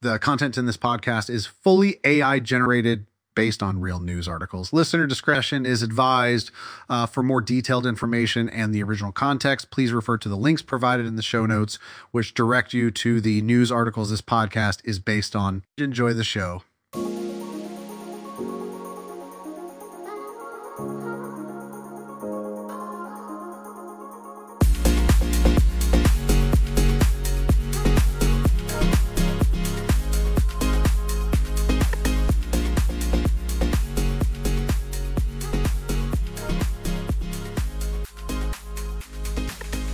The content in this podcast is fully AI generated based on real news articles. Listener discretion is advised. Uh, for more detailed information and the original context, please refer to the links provided in the show notes, which direct you to the news articles this podcast is based on. Enjoy the show.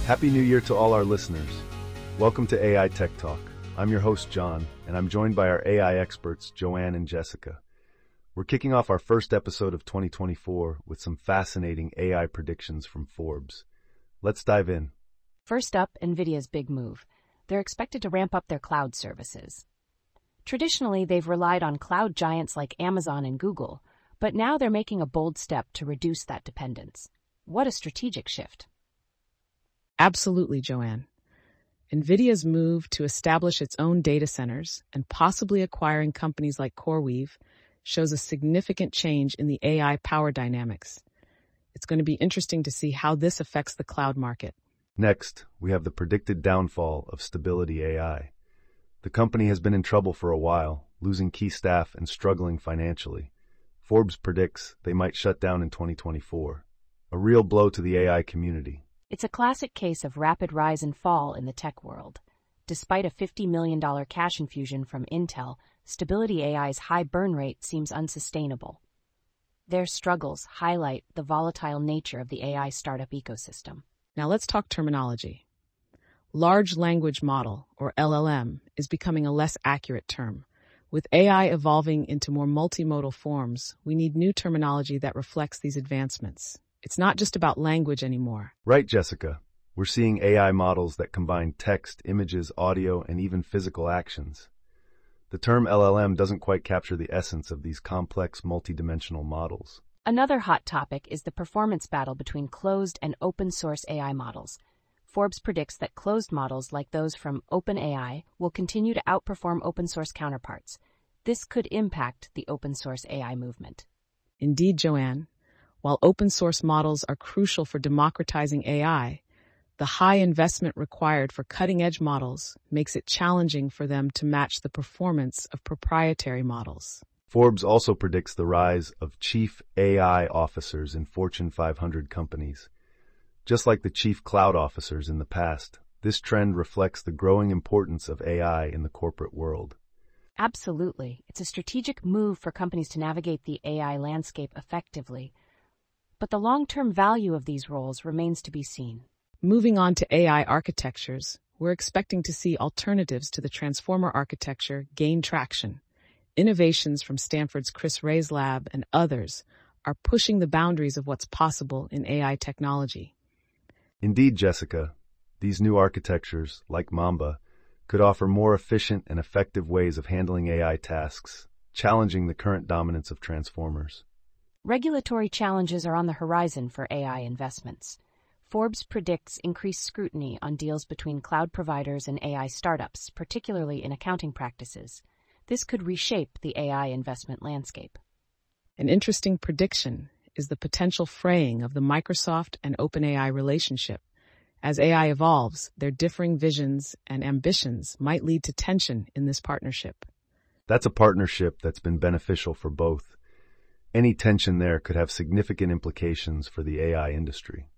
Happy New Year to all our listeners. Welcome to AI Tech Talk. I'm your host, John, and I'm joined by our AI experts, Joanne and Jessica. We're kicking off our first episode of 2024 with some fascinating AI predictions from Forbes. Let's dive in. First up, NVIDIA's big move. They're expected to ramp up their cloud services. Traditionally, they've relied on cloud giants like Amazon and Google, but now they're making a bold step to reduce that dependence. What a strategic shift! Absolutely, Joanne. NVIDIA's move to establish its own data centers and possibly acquiring companies like CoreWeave shows a significant change in the AI power dynamics. It's going to be interesting to see how this affects the cloud market. Next, we have the predicted downfall of Stability AI. The company has been in trouble for a while, losing key staff and struggling financially. Forbes predicts they might shut down in 2024. A real blow to the AI community. It's a classic case of rapid rise and fall in the tech world. Despite a $50 million cash infusion from Intel, Stability AI's high burn rate seems unsustainable. Their struggles highlight the volatile nature of the AI startup ecosystem. Now let's talk terminology. Large language model, or LLM, is becoming a less accurate term. With AI evolving into more multimodal forms, we need new terminology that reflects these advancements. It's not just about language anymore. Right, Jessica. We're seeing AI models that combine text, images, audio, and even physical actions. The term LLM doesn't quite capture the essence of these complex multidimensional models. Another hot topic is the performance battle between closed and open source AI models. Forbes predicts that closed models like those from OpenAI will continue to outperform open source counterparts. This could impact the open source AI movement. Indeed, Joanne. While open source models are crucial for democratizing AI, the high investment required for cutting edge models makes it challenging for them to match the performance of proprietary models. Forbes also predicts the rise of chief AI officers in Fortune 500 companies. Just like the chief cloud officers in the past, this trend reflects the growing importance of AI in the corporate world. Absolutely. It's a strategic move for companies to navigate the AI landscape effectively but the long-term value of these roles remains to be seen. Moving on to AI architectures, we're expecting to see alternatives to the transformer architecture gain traction. Innovations from Stanford's Chris Ré's lab and others are pushing the boundaries of what's possible in AI technology. Indeed, Jessica, these new architectures, like Mamba, could offer more efficient and effective ways of handling AI tasks, challenging the current dominance of transformers. Regulatory challenges are on the horizon for AI investments. Forbes predicts increased scrutiny on deals between cloud providers and AI startups, particularly in accounting practices. This could reshape the AI investment landscape. An interesting prediction is the potential fraying of the Microsoft and OpenAI relationship. As AI evolves, their differing visions and ambitions might lead to tension in this partnership. That's a partnership that's been beneficial for both. Any tension there could have significant implications for the AI industry.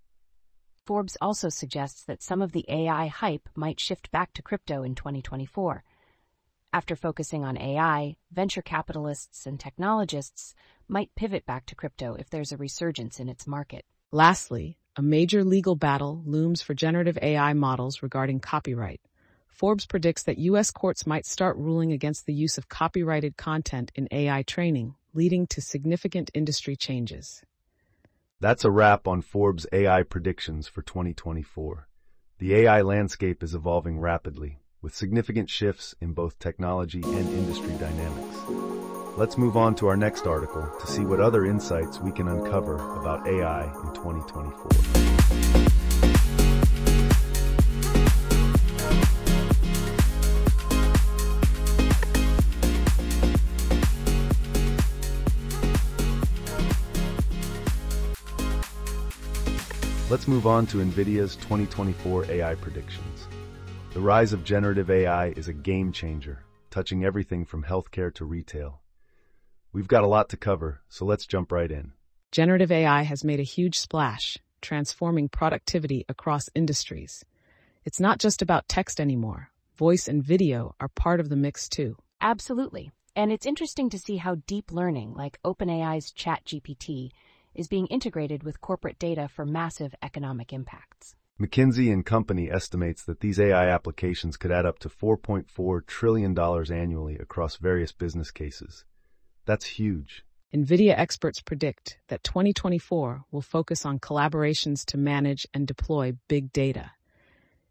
Forbes also suggests that some of the AI hype might shift back to crypto in 2024. After focusing on AI, venture capitalists and technologists might pivot back to crypto if there's a resurgence in its market. Lastly, a major legal battle looms for generative AI models regarding copyright. Forbes predicts that U.S. courts might start ruling against the use of copyrighted content in AI training, leading to significant industry changes. That's a wrap on Forbes AI predictions for 2024. The AI landscape is evolving rapidly, with significant shifts in both technology and industry dynamics. Let's move on to our next article to see what other insights we can uncover about AI in 2024. Let's move on to NVIDIA's 2024 AI predictions. The rise of generative AI is a game changer, touching everything from healthcare to retail. We've got a lot to cover, so let's jump right in. Generative AI has made a huge splash, transforming productivity across industries. It's not just about text anymore. Voice and video are part of the mix too. Absolutely. And it's interesting to see how deep learning, like OpenAI's ChatGPT, is being integrated with corporate data for massive economic impacts. McKinsey and Company estimates that these AI applications could add up to $4.4 trillion annually across various business cases. That's huge. NVIDIA experts predict that 2024 will focus on collaborations to manage and deploy big data.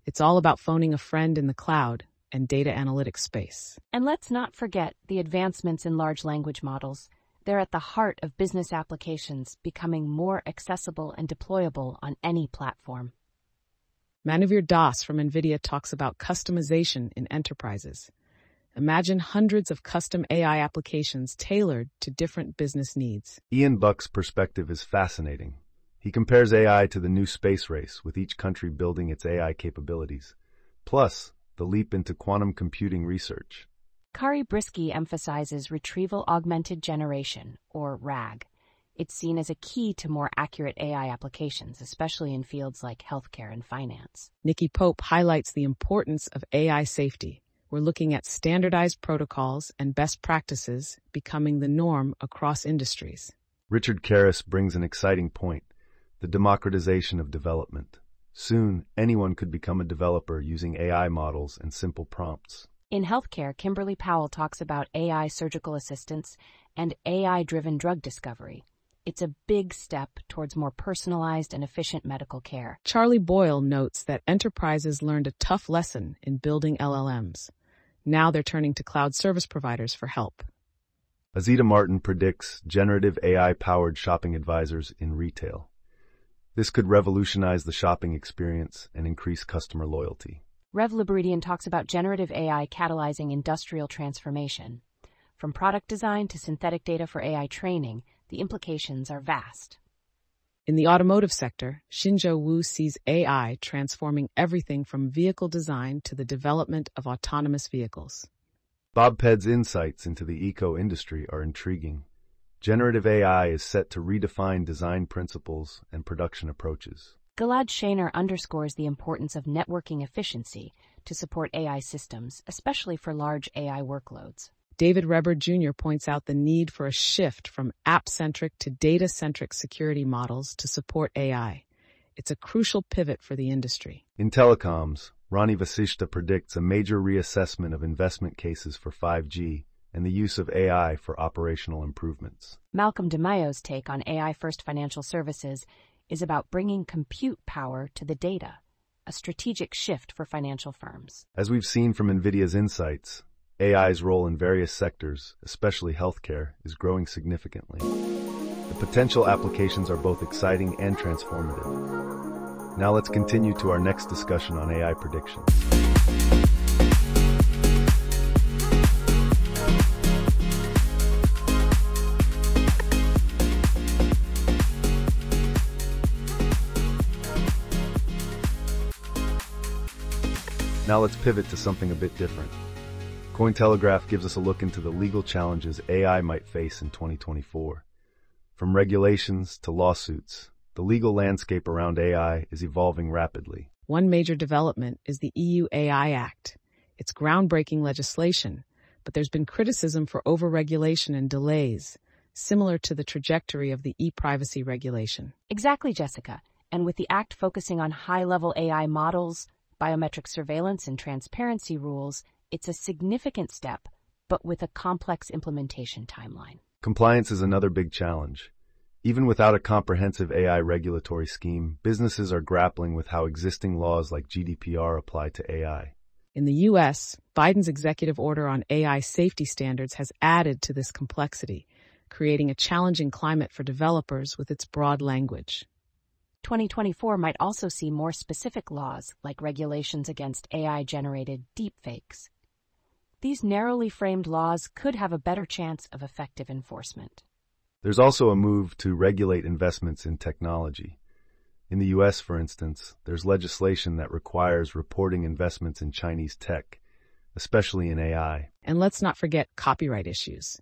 It's all about phoning a friend in the cloud and data analytics space. And let's not forget the advancements in large language models. They're at the heart of business applications, becoming more accessible and deployable on any platform. Manuvir Das from NVIDIA talks about customization in enterprises. Imagine hundreds of custom AI applications tailored to different business needs. Ian Buck's perspective is fascinating. He compares AI to the new space race, with each country building its AI capabilities. Plus, the leap into quantum computing research. Kari Briski emphasizes retrieval augmented generation, or RAG. It's seen as a key to more accurate AI applications, especially in fields like healthcare and finance. Nikki Pope highlights the importance of AI safety. We're looking at standardized protocols and best practices becoming the norm across industries. Richard Kerris brings an exciting point the democratization of development. Soon, anyone could become a developer using AI models and simple prompts. In healthcare, Kimberly Powell talks about AI surgical assistance and AI driven drug discovery. It's a big step towards more personalized and efficient medical care. Charlie Boyle notes that enterprises learned a tough lesson in building LLMs. Now they're turning to cloud service providers for help. Azita Martin predicts generative AI powered shopping advisors in retail. This could revolutionize the shopping experience and increase customer loyalty. Rev Lebaredian talks about generative AI catalyzing industrial transformation. From product design to synthetic data for AI training, the implications are vast. In the automotive sector, Xinzhou Wu sees AI transforming everything from vehicle design to the development of autonomous vehicles. Bob Pette's insights into the eco industry are intriguing. Generative AI is set to redefine design principles and production approaches. Gilad Shainer underscores the importance of networking efficiency to support AI systems, especially for large AI workloads. David Reber Jr. points out the need for a shift from app centric to data centric security models to support AI. It's a crucial pivot for the industry. In telecoms, Ronnie Vasishta predicts a major reassessment of investment cases for 5G and the use of AI for operational improvements. Malcolm DeMayo's take on AI first financial services is about bringing compute power to the data, a strategic shift for financial firms. As we've seen from NVIDIA's insights, AI's role in various sectors, especially healthcare, is growing significantly. The potential applications are both exciting and transformative. Now let's continue to our next discussion on AI prediction. Now let's pivot to something a bit different. Cointelegraph gives us a look into the legal challenges AI might face in 2024. From regulations to lawsuits, the legal landscape around AI is evolving rapidly. One major development is the EU AI Act. It's groundbreaking legislation, but there's been criticism for overregulation and delays, similar to the trajectory of the e-privacy regulation. Exactly, Jessica. And with the Act focusing on high level AI models, biometric surveillance, and transparency rules, it's a significant step, but with a complex implementation timeline. Compliance is another big challenge. Even without a comprehensive AI regulatory scheme, businesses are grappling with how existing laws like GDPR apply to AI. In the U.S., Biden's executive order on AI safety standards has added to this complexity, creating a challenging climate for developers with its broad language. 2024 might also see more specific laws like regulations against AI generated deepfakes. These narrowly framed laws could have a better chance of effective enforcement. There's also a move to regulate investments in technology. In the US, for instance, there's legislation that requires reporting investments in Chinese tech, especially in AI. And let's not forget copyright issues.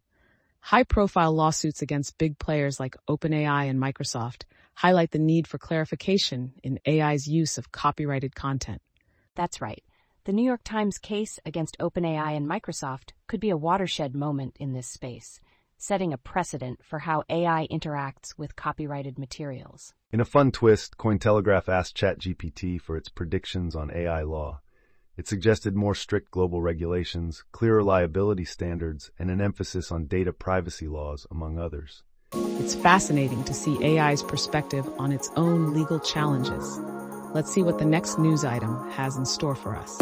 High profile lawsuits against big players like OpenAI and Microsoft highlight the need for clarification in AI's use of copyrighted content. That's right. The New York Times case against OpenAI and Microsoft could be a watershed moment in this space, setting a precedent for how AI interacts with copyrighted materials. In a fun twist, Cointelegraph asked ChatGPT for its predictions on AI law. It suggested more strict global regulations, clearer liability standards, and an emphasis on data privacy laws, among others. It's fascinating to see AI's perspective on its own legal challenges. Let's see what the next news item has in store for us.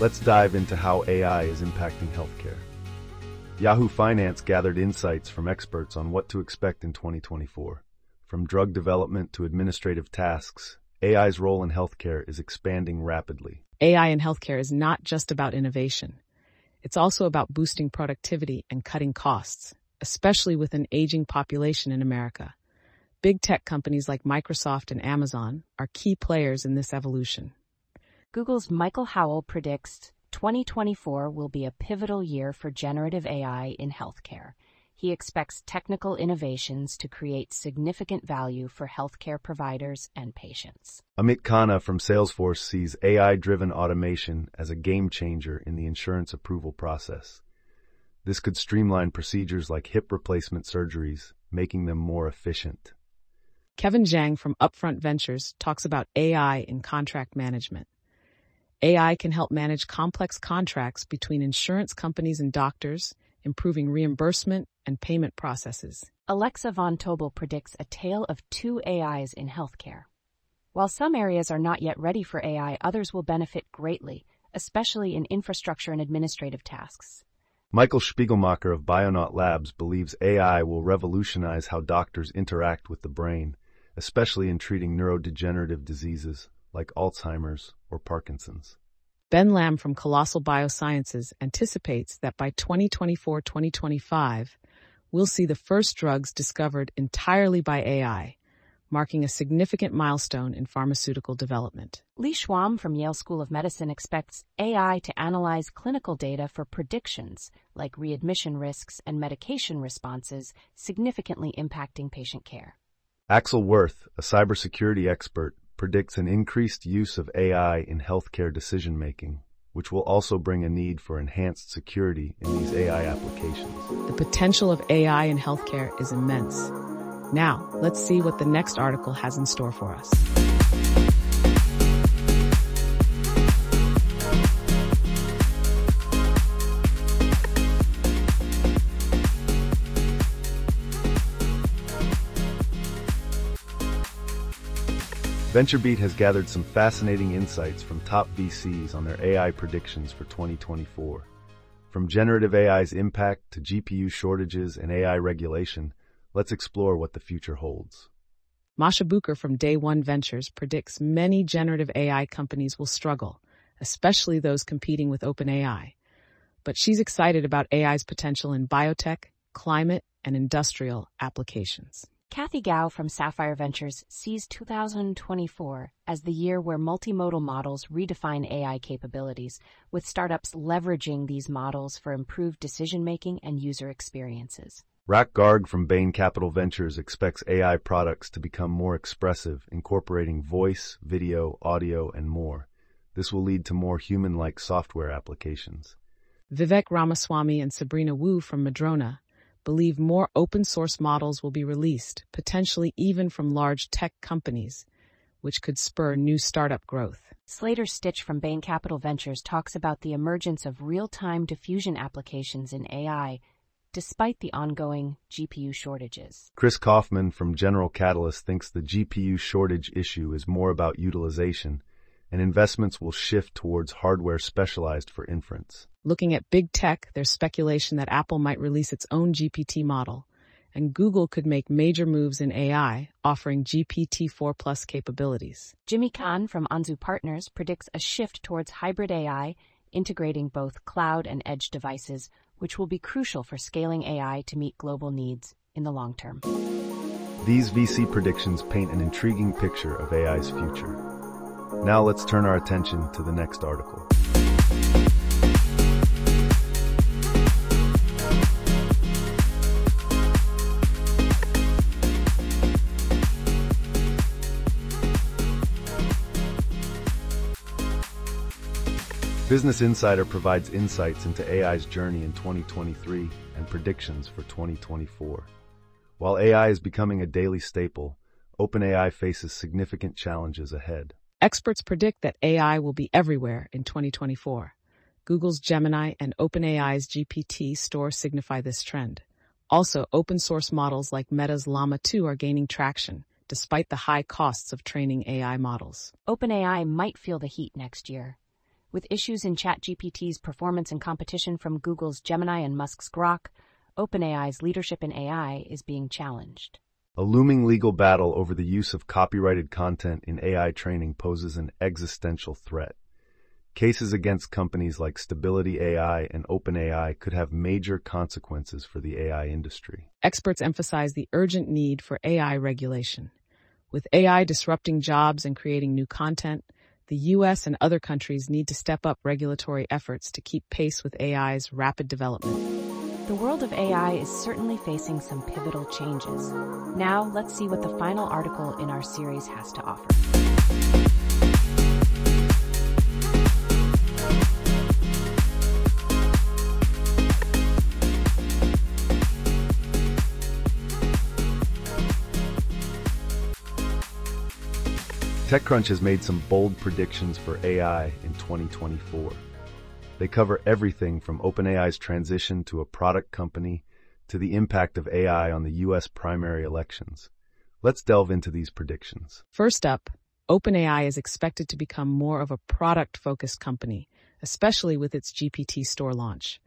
Let's dive into how AI is impacting healthcare. Yahoo Finance gathered insights from experts on what to expect in 2024. From drug development to administrative tasks, AI's role in healthcare is expanding rapidly. AI in healthcare is not just about innovation. It's also about boosting productivity and cutting costs, especially with an aging population in America. Big tech companies like Microsoft and Amazon are key players in this evolution. Google's Michael Howell predicts 2024 will be a pivotal year for generative AI in healthcare. He expects technical innovations to create significant value for healthcare providers and patients. Amit Khanna from Salesforce sees AI driven automation as a game changer in the insurance approval process. This could streamline procedures like hip replacement surgeries, making them more efficient. Kevin Zhang from Upfront Ventures talks about AI in contract management. AI can help manage complex contracts between insurance companies and doctors, improving reimbursement and payment processes. Alexa von Tobel predicts a tale of two AIs in healthcare. While some areas are not yet ready for AI, others will benefit greatly, especially in infrastructure and administrative tasks. Michael Shpigelmacher of Bionaut Labs believes AI will revolutionize how doctors interact with the brain, especially in treating neurodegenerative diseases like Alzheimer's or Parkinson's. Ben Lamm from Colossal Biosciences anticipates that by 2024 2025, we'll see the first drugs discovered entirely by AI, marking a significant milestone in pharmaceutical development. Lee Schwamm from Yale School of Medicine expects AI to analyze clinical data for predictions like readmission risks and medication responses, significantly impacting patient care. Axel Wirth, a cybersecurity expert, predicts an increased use of AI in healthcare decision making, which will also bring a need for enhanced security in these AI applications. The potential of AI in healthcare is immense. Now, let's see what the next article has in store for us. VentureBeat has gathered some fascinating insights from top VCs on their AI predictions for 2024. From generative AI's impact to GPU shortages and AI regulation, let's explore what the future holds. Masha Bucher from Day One Ventures predicts many generative AI companies will struggle, especially those competing with OpenAI. But she's excited about AI's potential in biotech, climate, and industrial applications. Cathy Gao from Sapphire Ventures sees 2024 as the year where multimodal models redefine AI capabilities, with startups leveraging these models for improved decision making and user experiences. Rak Garg from Bain Capital Ventures expects AI products to become more expressive, incorporating voice, video, audio, and more. This will lead to more human like software applications. Vivek Ramaswami and Sabrina Wu from Madrona believe more open source models will be released, potentially even from large tech companies, which could spur new startup growth. Slater Stich from Bain Capital Ventures talks about the emergence of real time diffusion applications in AI despite the ongoing GPU shortages. Chris Kaufman from General Catalyst thinks the GPU shortage issue is more about utilization, and investments will shift towards hardware specialized for inference. Looking at big tech, there's speculation that Apple might release its own GPT model, and Google could make major moves in AI, offering GPT-4 Plus capabilities. Jimmy Kan from Anzu Partners predicts a shift towards hybrid AI, integrating both cloud and edge devices, which will be crucial for scaling AI to meet global needs in the long term. These VC predictions paint an intriguing picture of AI's future. Now let's turn our attention to the next article. Business Insider provides insights into AI's journey in 2023 and predictions for 2024. While AI is becoming a daily staple, OpenAI faces significant challenges ahead. Experts predict that AI will be everywhere in 2024. Google's Gemini and OpenAI's GPT store signify this trend. Also, open source models like Meta's Llama 2 are gaining traction, despite the high costs of training AI models. OpenAI might feel the heat next year. With issues in ChatGPT's performance and competition from Google's Gemini and Musk's Grok, OpenAI's leadership in AI is being challenged. A looming legal battle over the use of copyrighted content in AI training poses an existential threat. Cases against companies like Stability AI and OpenAI could have major consequences for the AI industry. Experts emphasize the urgent need for AI regulation. With AI disrupting jobs and creating new content, the US and other countries need to step up regulatory efforts to keep pace with AI's rapid development. The world of AI is certainly facing some pivotal changes. Now, let's see what the final article in our series has to offer. TechCrunch has made some bold predictions for AI in 2024. They cover everything from OpenAI's transition to a product company to the impact of AI on the U.S. primary elections. Let's delve into these predictions. First up, OpenAI is expected to become more of a product focused company, especially with its GPT store launch.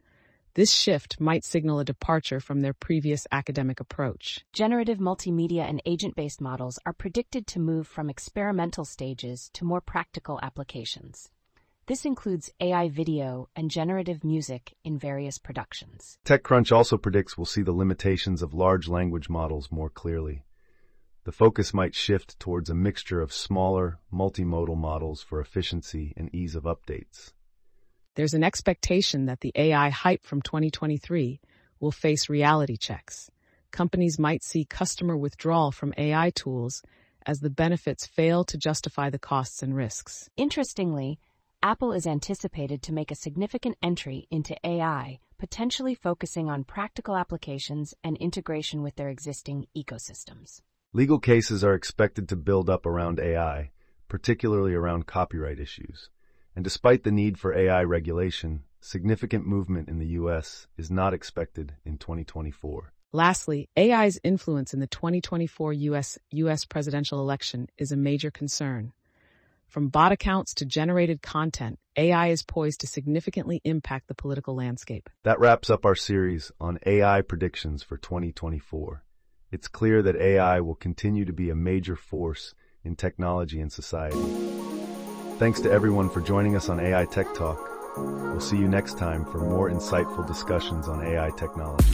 This shift might signal a departure from their previous academic approach. Generative multimedia and agent based models are predicted to move from experimental stages to more practical applications. This includes AI video and generative music in various productions. TechCrunch also predicts we'll see the limitations of large language models more clearly. The focus might shift towards a mixture of smaller, multimodal models for efficiency and ease of updates. There's an expectation that the AI hype from 2023 will face reality checks. Companies might see customer withdrawal from AI tools as the benefits fail to justify the costs and risks. Interestingly, Apple is anticipated to make a significant entry into AI, potentially focusing on practical applications and integration with their existing ecosystems. Legal cases are expected to build up around AI, particularly around copyright issues. And despite the need for AI regulation, significant movement in the U.S. is not expected in 2024. Lastly, AI's influence in the 2024 US, US presidential election is a major concern. From bot accounts to generated content, AI is poised to significantly impact the political landscape. That wraps up our series on AI predictions for 2024. It's clear that AI will continue to be a major force in technology and society. Thanks to everyone for joining us on AI Tech Talk. We'll see you next time for more insightful discussions on AI technology.